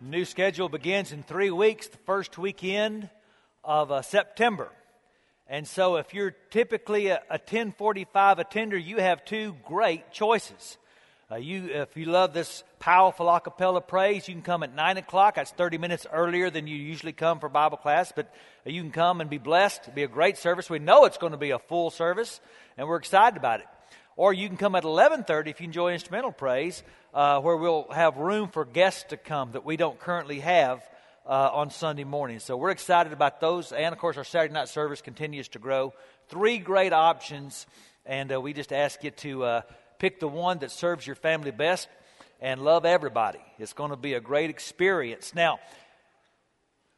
New schedule begins in three weeks, the first weekend of uh, September. And so, if you're typically a, a 1045 attender, you have two great choices. Uh, you, if you love this powerful acapella praise, you can come at 9 o'clock. That's 30 minutes earlier than you usually come for Bible class, but uh, you can come and be blessed. It'll be a great service. We know it's going to be a full service, and we're excited about it. Or you can come at 11:30 if you enjoy instrumental praise, uh, where we'll have room for guests to come that we don't currently have uh, on Sunday morning. So we're excited about those, and of course our Saturday night service continues to grow. Three great options, and uh, we just ask you to uh, pick the one that serves your family best and love everybody. It's going to be a great experience. Now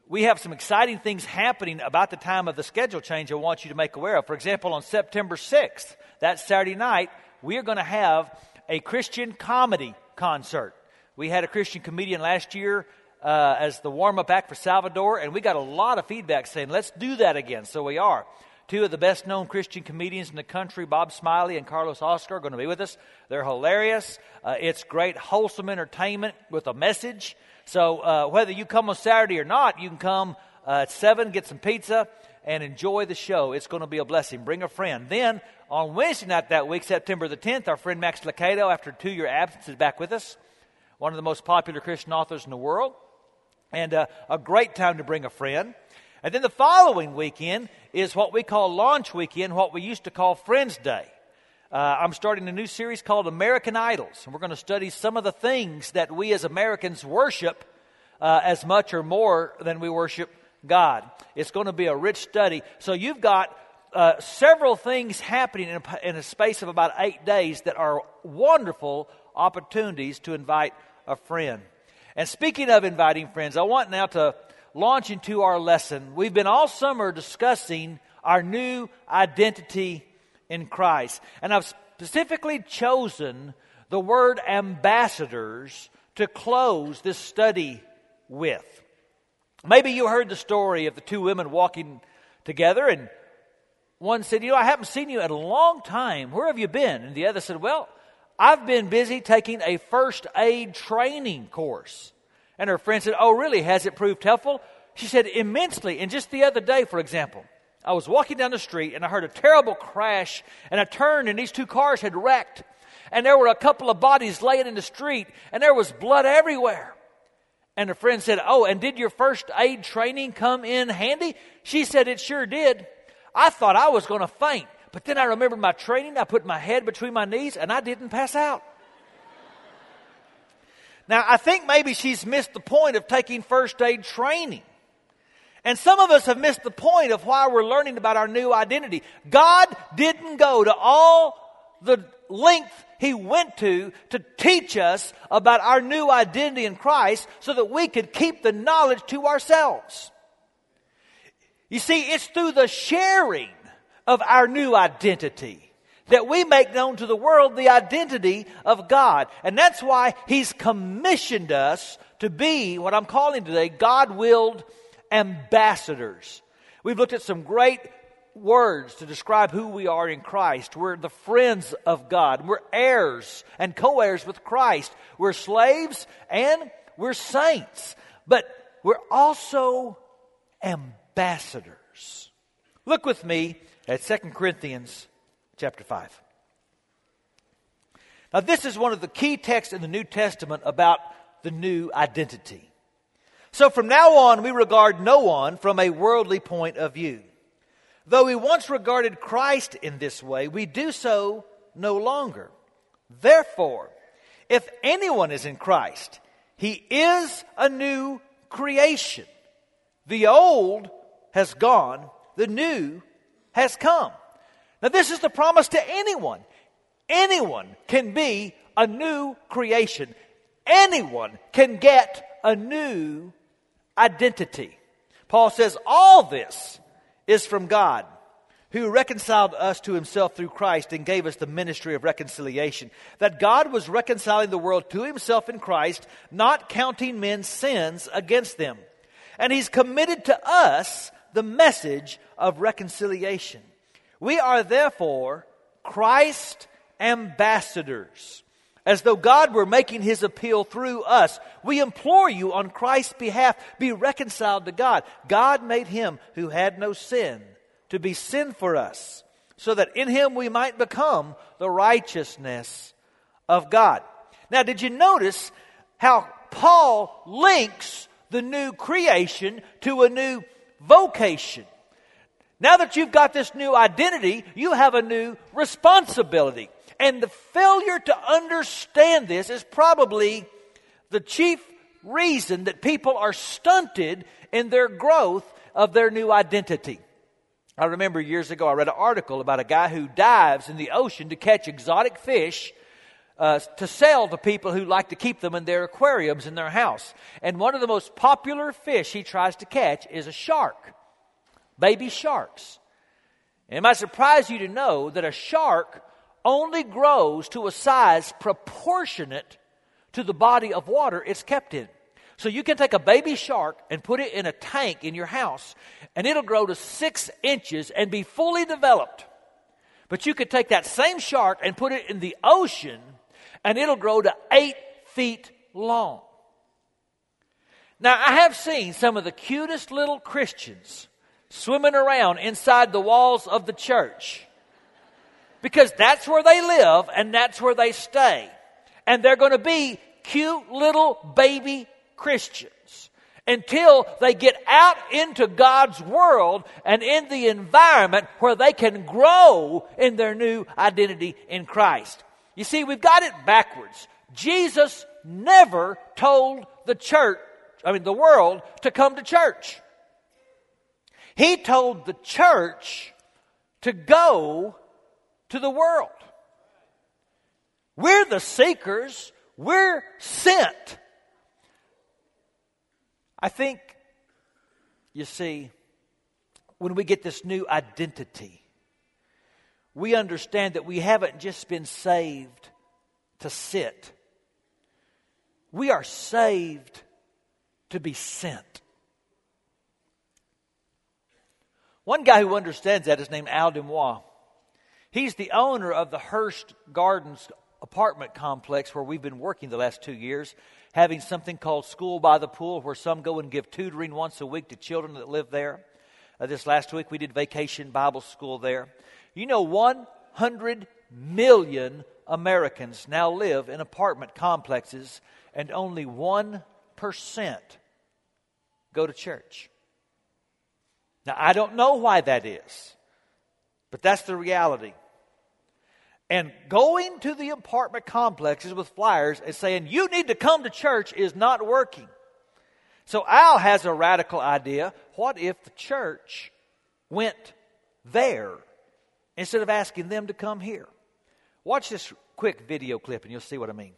we have some exciting things happening about the time of the schedule change I want you to make aware of. For example, on September 6th, that Saturday night, we are going to have a Christian comedy concert. We had a Christian comedian last year uh, as the warm up act for Salvador, and we got a lot of feedback saying, let's do that again. So we are. Two of the best known Christian comedians in the country, Bob Smiley and Carlos Oscar, are going to be with us. They're hilarious. Uh, it's great, wholesome entertainment with a message. So uh, whether you come on Saturday or not, you can come uh, at 7, get some pizza, and enjoy the show. It's going to be a blessing. Bring a friend. Then on Wednesday night that week, September the 10th, our friend Max Lucado, after two year absence, is back with us. One of the most popular Christian authors in the world. And uh, a great time to bring a friend. And then the following weekend is what we call launch weekend, what we used to call Friends Day. Uh, I'm starting a new series called American Idols, and we're going to study some of the things that we as Americans worship uh, as much or more than we worship God. It's going to be a rich study. So you've got uh, several things happening in a, in a space of about eight days that are wonderful opportunities to invite a friend. And speaking of inviting friends, I want now to launch into our lesson. We've been all summer discussing our new identity in Christ. And I've specifically chosen the word ambassadors to close this study with. Maybe you heard the story of the two women walking together, and one said, You know, I haven't seen you in a long time. Where have you been? And the other said, Well, I've been busy taking a first aid training course. And her friend said, Oh, really? Has it proved helpful? She said, Immensely. And just the other day, for example, I was walking down the street and I heard a terrible crash and I turned and these two cars had wrecked and there were a couple of bodies laying in the street and there was blood everywhere. And a friend said, Oh, and did your first aid training come in handy? She said, It sure did. I thought I was going to faint, but then I remembered my training. I put my head between my knees and I didn't pass out. Now, I think maybe she's missed the point of taking first aid training. And some of us have missed the point of why we're learning about our new identity. God didn't go to all the length He went to to teach us about our new identity in Christ so that we could keep the knowledge to ourselves. You see, it's through the sharing of our new identity that we make known to the world the identity of God. And that's why He's commissioned us to be what I'm calling today God willed ambassadors. We've looked at some great words to describe who we are in Christ. We're the friends of God. We're heirs and co heirs with Christ. We're slaves and we're saints. But we're also ambassadors. Look with me at 2 Corinthians chapter 5. Now, this is one of the key texts in the New Testament about the new identity. So from now on, we regard no one from a worldly point of view. Though we once regarded Christ in this way, we do so no longer. Therefore, if anyone is in Christ, he is a new creation. The old has gone, the new has come. Now, this is the promise to anyone. Anyone can be a new creation. Anyone can get a new identity. Paul says all this is from God, who reconciled us to himself through Christ and gave us the ministry of reconciliation. That God was reconciling the world to himself in Christ, not counting men's sins against them. And he's committed to us the message of reconciliation. We are therefore Christ ambassadors as though God were making his appeal through us. We implore you on Christ's behalf, be reconciled to God. God made him who had no sin to be sin for us, so that in him we might become the righteousness of God. Now, did you notice how Paul links the new creation to a new vocation? Now that you've got this new identity, you have a new responsibility. And the failure to understand this is probably the chief reason that people are stunted in their growth of their new identity. I remember years ago I read an article about a guy who dives in the ocean to catch exotic fish uh, to sell to people who like to keep them in their aquariums in their house. And one of the most popular fish he tries to catch is a shark, baby sharks. And it might surprise you to know that a shark only grows to a size proportionate to the body of water it's kept in. So you can take a baby shark and put it in a tank in your house, and it'll grow to six inches and be fully developed. But you could take that same shark and put it in the ocean, and it'll grow to eight feet long. Now, I have seen some of the cutest little Christians swimming around inside the walls of the church because that's where they live and that's where they stay. And they're going to be cute little baby Christians until they get out into God's world and in the environment where they can grow in their new identity in Christ. You see, we've got it backwards. Jesus never told the church, I mean, the world, to come to church. He told the church to go to the world. We're the seekers, we're sent. I think, you see, when we get this new identity, we understand that we haven't just been saved to sit, we are saved to be sent. One guy who understands that is named Al Demois. He's the owner of the Hurst Gardens apartment complex where we've been working the last two years, having something called School by the Pool, where some go and give tutoring once a week to children that live there. Uh, this last week we did vacation Bible school there. You know, 100 million Americans now live in apartment complexes, and only 1% go to church. Now, I don't know why that is, but that's the reality. And going to the apartment complexes with flyers and saying, you need to come to church is not working. So Al has a radical idea. What if the church went there instead of asking them to come here? Watch this quick video clip and you'll see what I mean.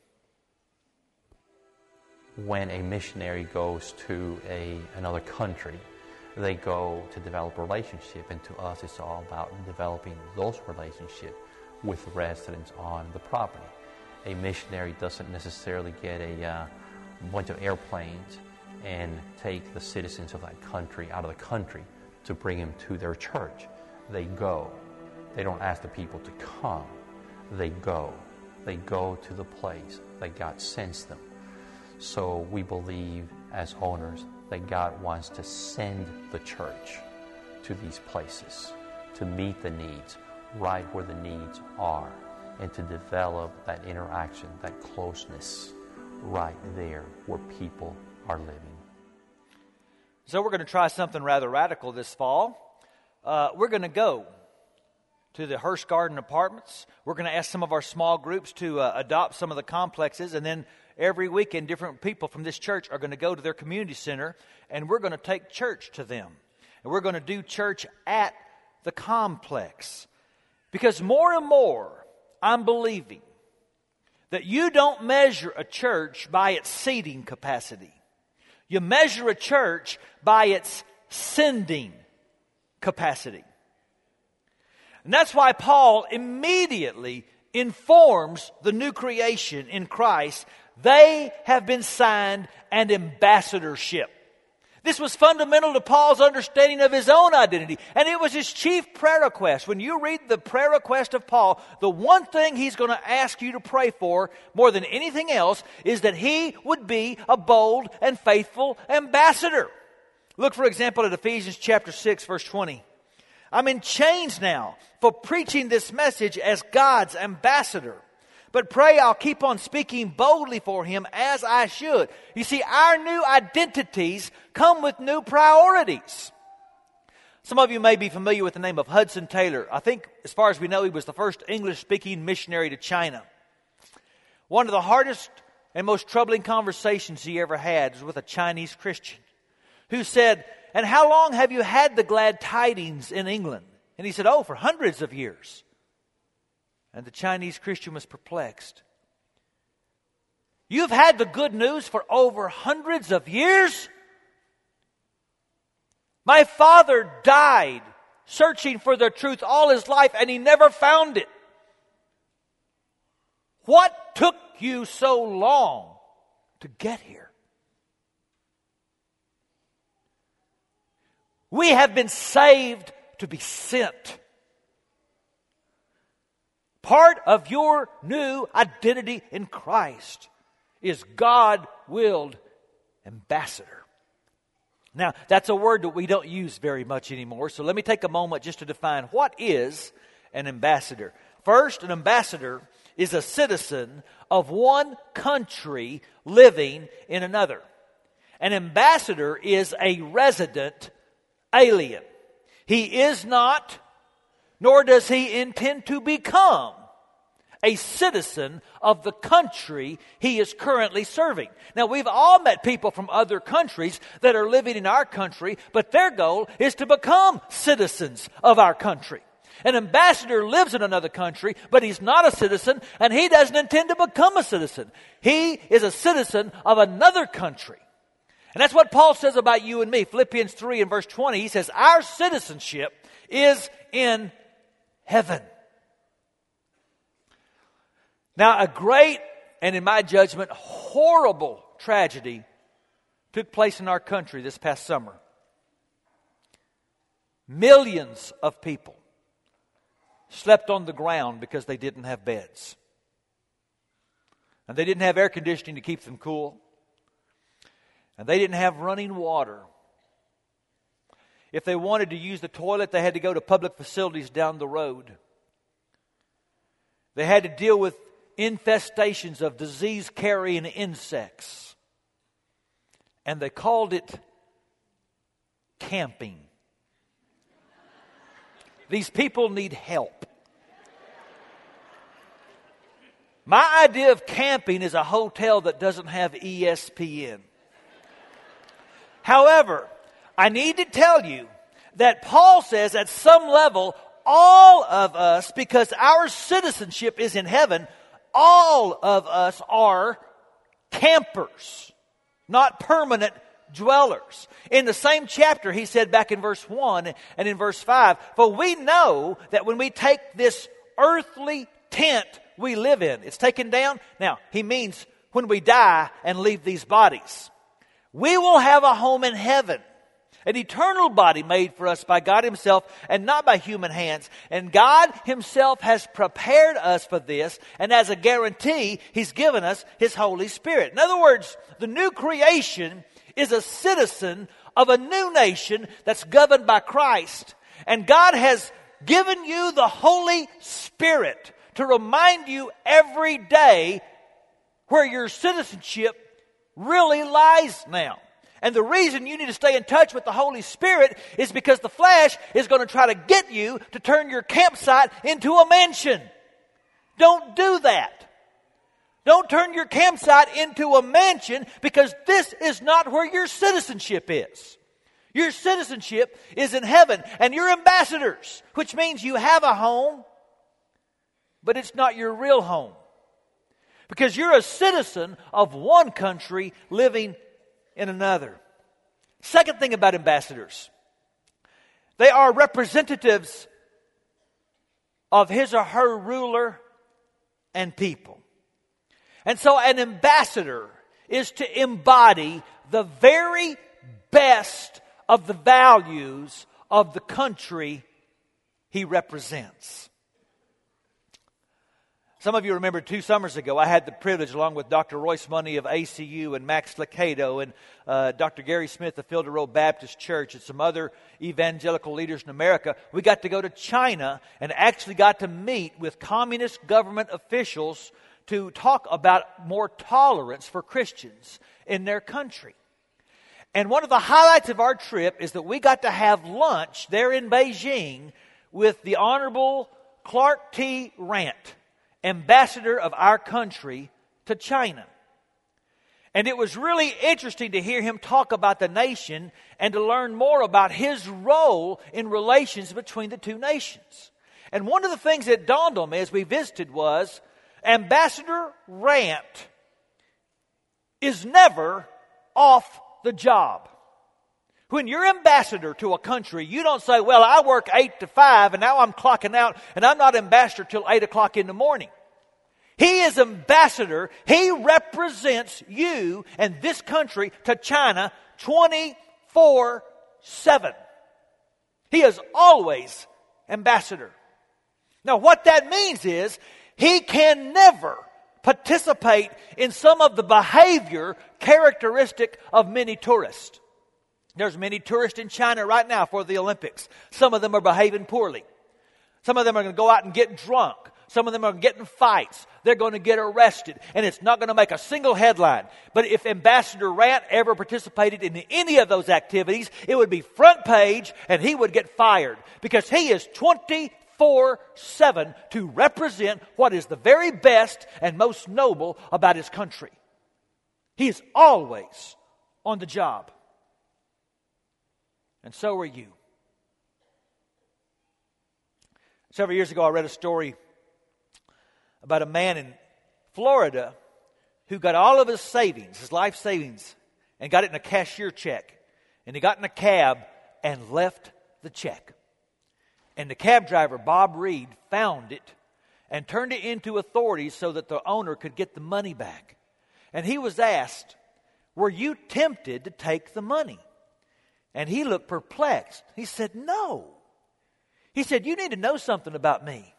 When a missionary goes to a, another country, they go to develop relationship, and to us, it's all about developing those relationships with residents on the property. A missionary doesn't necessarily get a uh, bunch of airplanes and take the citizens of that country out of the country to bring them to their church. They go. They don't ask the people to come. They go. They go to the place that God sends them. So we believe as owners that God wants to send the church to these places to meet the needs right where the needs are and to develop that interaction, that closeness right there where people are living. So, we're going to try something rather radical this fall. Uh, we're going to go to the Hurst Garden Apartments. We're going to ask some of our small groups to uh, adopt some of the complexes, and then every weekend, different people from this church are going to go to their community center, and we're going to take church to them. And we're going to do church at the complex. Because more and more, I'm believing that you don't measure a church by its seating capacity. You measure a church by its sending capacity. And that's why Paul immediately informs the new creation in Christ they have been signed an ambassadorship. This was fundamental to Paul's understanding of his own identity, and it was his chief prayer request. When you read the prayer request of Paul, the one thing he's going to ask you to pray for more than anything else is that he would be a bold and faithful ambassador. Look, for example, at Ephesians chapter 6, verse 20. I'm in chains now for preaching this message as God's ambassador. But pray I'll keep on speaking boldly for him as I should. You see, our new identities come with new priorities. Some of you may be familiar with the name of Hudson Taylor. I think, as far as we know, he was the first English speaking missionary to China. One of the hardest and most troubling conversations he ever had was with a Chinese Christian who said, And how long have you had the glad tidings in England? And he said, Oh, for hundreds of years. And the Chinese Christian was perplexed. You've had the good news for over hundreds of years? My father died searching for the truth all his life and he never found it. What took you so long to get here? We have been saved to be sent. Part of your new identity in Christ is God willed ambassador. Now, that's a word that we don't use very much anymore, so let me take a moment just to define what is an ambassador. First, an ambassador is a citizen of one country living in another. An ambassador is a resident alien. He is not nor does he intend to become a citizen of the country he is currently serving. Now, we've all met people from other countries that are living in our country, but their goal is to become citizens of our country. An ambassador lives in another country, but he's not a citizen, and he doesn't intend to become a citizen. He is a citizen of another country. And that's what Paul says about you and me. Philippians 3 and verse 20, he says, Our citizenship is in heaven. Now, a great and, in my judgment, horrible tragedy took place in our country this past summer. Millions of people slept on the ground because they didn't have beds. And they didn't have air conditioning to keep them cool. And they didn't have running water. If they wanted to use the toilet, they had to go to public facilities down the road. They had to deal with infestations of disease carrying insects. And they called it camping. These people need help. My idea of camping is a hotel that doesn't have ESPN. However, I need to tell you that Paul says at some level, all of us, because our citizenship is in heaven, all of us are campers, not permanent dwellers. In the same chapter, he said back in verse 1 and in verse 5, For we know that when we take this earthly tent we live in, it's taken down. Now, he means when we die and leave these bodies. We will have a home in heaven an eternal body made for us by God Himself and not by human hands. And God Himself has prepared us for this, and as a guarantee, He's given us His Holy Spirit. In other words, the new creation is a citizen of a new nation that's governed by Christ. And God has given you the Holy Spirit to remind you every day where your citizenship really lies now. And the reason you need to stay in touch with the Holy Spirit is because the flesh is going to try to get you to turn your campsite into a mansion. Don't do that. Don't turn your campsite into a mansion because this is not where your citizenship is. Your citizenship is in heaven and you're ambassadors, which means you have a home, but it's not your real home. Because you're a citizen of one country living in another. Second thing about ambassadors they are representatives of his or her ruler and people. And so an ambassador is to embody the very best of the values of the country he represents. Some of you remember two summers ago, I had the privilege, along with Dr. Royce Money of ACU and Max Lucado and uh, Dr. Gary Smith of Fielder Road Baptist Church and some other evangelical leaders in America. We got to go to China and actually got to meet with communist government officials to talk about more tolerance for Christians in their country. And one of the highlights of our trip is that we got to have lunch there in Beijing with the Honorable Clark T. Randt ambassador of our country to China. And it was really interesting to hear him talk about the nation and to learn more about his role in relations between the two nations. And one of the things that dawned on me as we visited was Ambassador Randt is never off the job. When you're ambassador to a country, you don't say, well, I work eight to five and now I'm clocking out and I'm not ambassador till eight o'clock in the morning. He is ambassador. He represents you and this country to China 24 7. He is always ambassador. Now, what that means is he can never participate in some of the behavior characteristic of many tourists. There's many tourists in China right now for the Olympics. Some of them are behaving poorly. Some of them are going to go out and get drunk. Some of them are getting fights. They're going to get arrested. And it's not going to make a single headline. But if Ambassador Randt ever participated in any of those activities, it would be front page and he would get fired because he is 24 7 to represent what is the very best and most noble about his country. He is always on the job. And so are you. Several years ago, I read a story about a man in Florida who got all of his savings, his life savings, and got it in a cashier check. And he got in a cab and left the check. And the cab driver, Bob Reed, found it and turned it into authorities so that the owner could get the money back. And he was asked, Were you tempted to take the money? And he looked perplexed. He said, No. He said, You need to know something about me.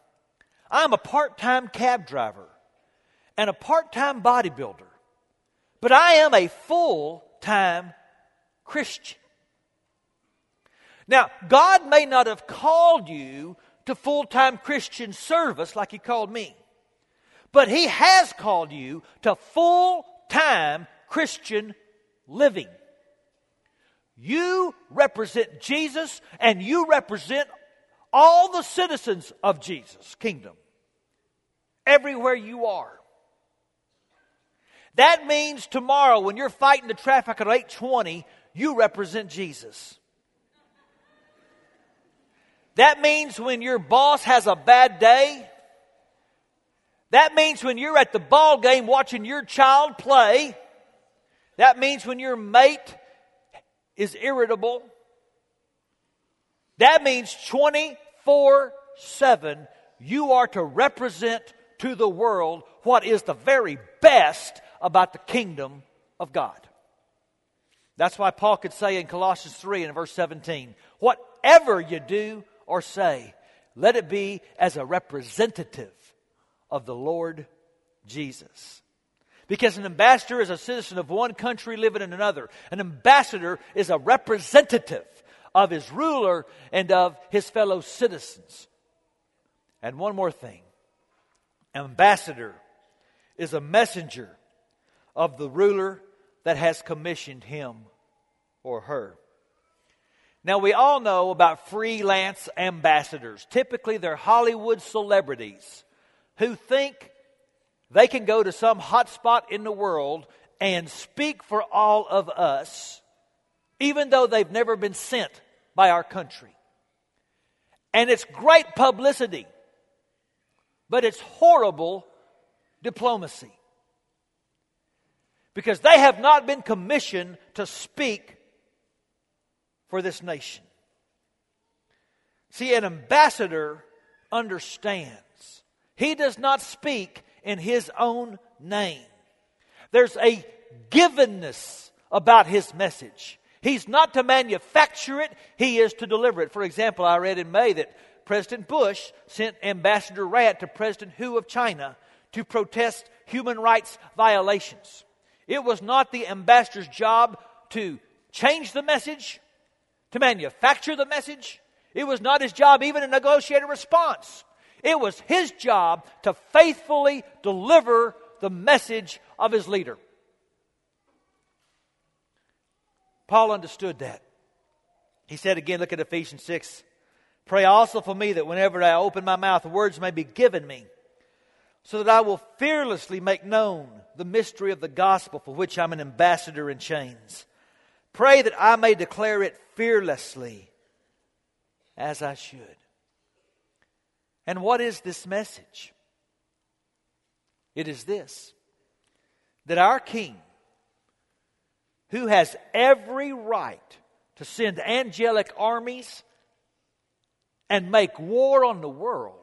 I'm a part time cab driver and a part time bodybuilder, but I am a full time Christian. Now, God may not have called you to full time Christian service like He called me, but He has called you to full time Christian living. You represent Jesus and you represent all the citizens of Jesus' kingdom, everywhere you are. That means tomorrow when you're fighting the traffic at 820, you represent Jesus. That means when your boss has a bad day. That means when you're at the ball game watching your child play. That means when your mate is irritable. That means 24 7, you are to represent to the world what is the very best about the kingdom of God. That's why Paul could say in Colossians 3 and verse 17, whatever you do or say, let it be as a representative of the Lord Jesus. Because an ambassador is a citizen of one country living in another. An ambassador is a representative of his ruler and of his fellow citizens. And one more thing ambassador is a messenger of the ruler that has commissioned him or her. Now, we all know about freelance ambassadors. Typically, they're Hollywood celebrities who think they can go to some hot spot in the world and speak for all of us, even though they've never been sent by our country. And it's great publicity, but it's horrible diplomacy. Because they have not been commissioned to speak for this nation. See, an ambassador understands. He does not speak in his own name. There's a givenness about his message. He's not to manufacture it, he is to deliver it. For example, I read in May that President Bush sent Ambassador Randt to President Hu of China to protest human rights violations. It was not the ambassador's job to change the message, to manufacture the message. It was not his job even to negotiate a response. It was his job to faithfully deliver the message of his leader. Paul understood that. He said again, look at Ephesians 6. Pray also for me that whenever I open my mouth, words may be given me, so that I will fearlessly make known the mystery of the gospel for which I'm an ambassador in chains. Pray that I may declare it fearlessly as I should. And what is this message? It is this that our King, who has every right to send angelic armies and make war on the world,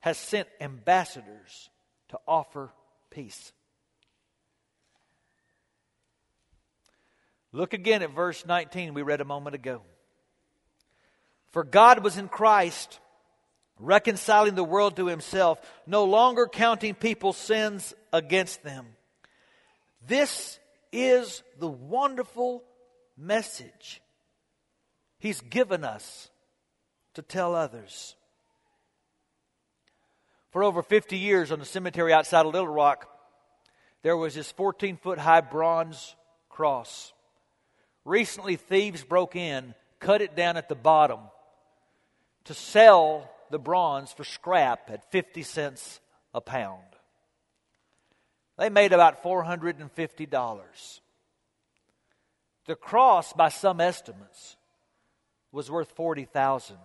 has sent ambassadors to offer peace. Look again at verse 19 we read a moment ago. For God was in Christ, reconciling the world to himself, no longer counting people's sins against them. This is the wonderful message He's given us to tell others. For over 50 years on the cemetery outside of Little Rock, there was this 14 foot high bronze cross. Recently, thieves broke in, cut it down at the bottom to sell the bronze for scrap at 50 cents a pound. They made about $450. The cross, by some estimates, was worth $40,000,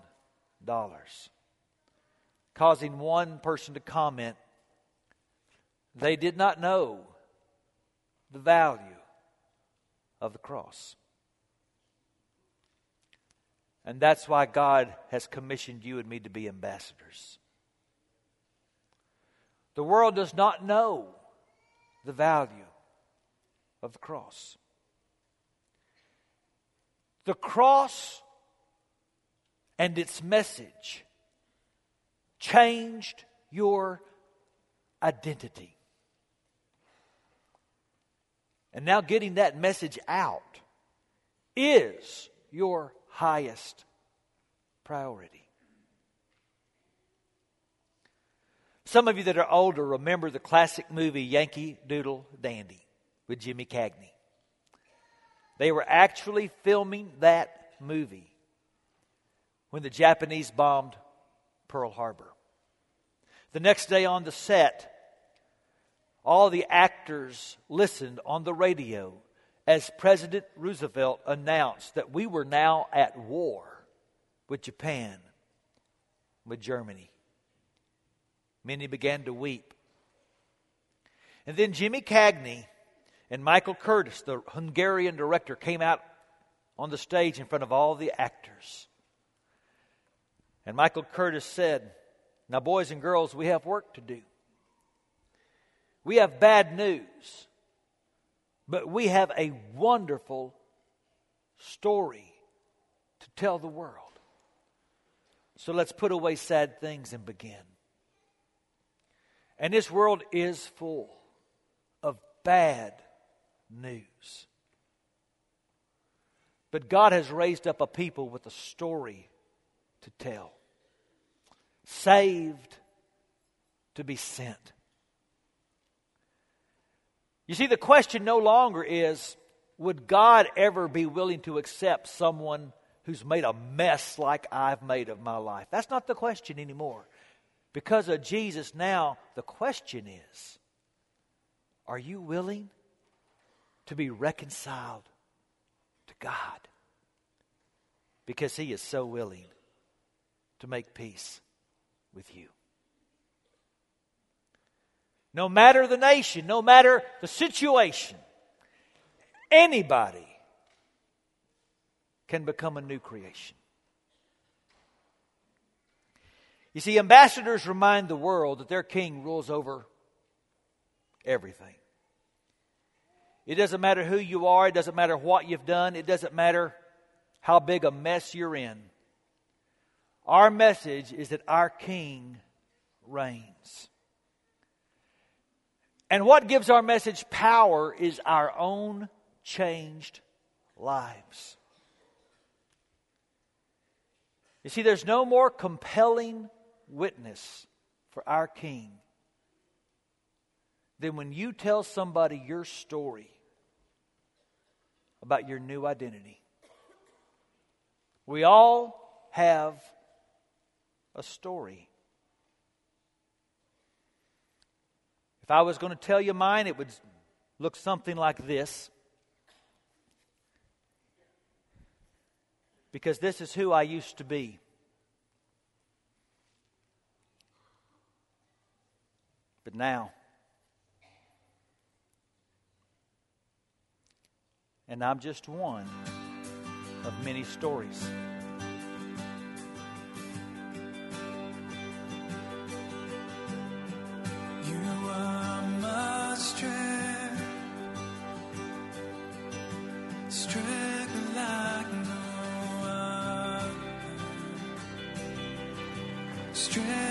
causing one person to comment they did not know the value of the cross. And that's why God has commissioned you and me to be ambassadors. The world does not know the value of the cross. The cross and its message changed your identity. And now getting that message out is your highest priority. Some of you that are older remember the classic movie Yankee Doodle Dandy with Jimmy Cagney. They were actually filming that movie when the Japanese bombed Pearl Harbor. The next day on the set, all the actors listened on the radio as President Roosevelt announced that we were now at war with Japan, with Germany. Many began to weep. And then Jimmy Cagney and Michael Curtiz, the Hungarian director, came out on the stage in front of all the actors. And Michael Curtiz said, Now, boys and girls, we have work to do. We have bad news. But we have a wonderful story to tell the world. So let's put away sad things and begin. And this world is full of bad news. But God has raised up a people with a story to tell, saved to be sent. You see, the question no longer is would God ever be willing to accept someone who's made a mess like I've made of my life? That's not the question anymore. Because of Jesus, now the question is are you willing to be reconciled to God? Because He is so willing to make peace with you. No matter the nation, no matter the situation, anybody can become a new creation. You see, ambassadors remind the world that their king rules over everything. It doesn't matter who you are, it doesn't matter what you've done, it doesn't matter how big a mess you're in. Our message is that our King reigns. And what gives our message power is our own changed lives. You see, there's no more compelling witness for our King than when you tell somebody your story about your new identity. We all have a story. If I was going to tell you mine, it would look something like this. Because this is who I used to be. But now, and I'm just one of many stories. strength.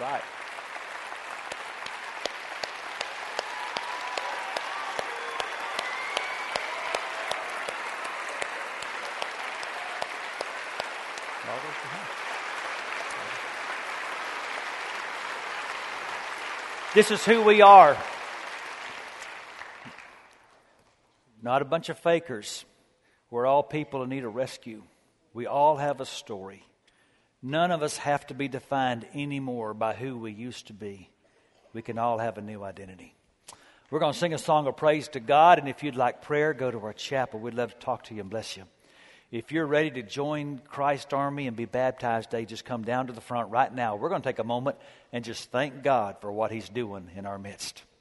right. This is who we are. Not a bunch of fakers. We're all people in need of rescue. We all have a story. None of us have to be defined anymore by who we used to be. We can all have a new identity. We're going to sing a song of praise to God, and if you'd like prayer, go to our chapel. We'd love to talk to you and bless you. If you're ready to join Christ's army and be baptized today, just come down to the front right now. We're going to take a moment and just thank God for what He's doing in our midst.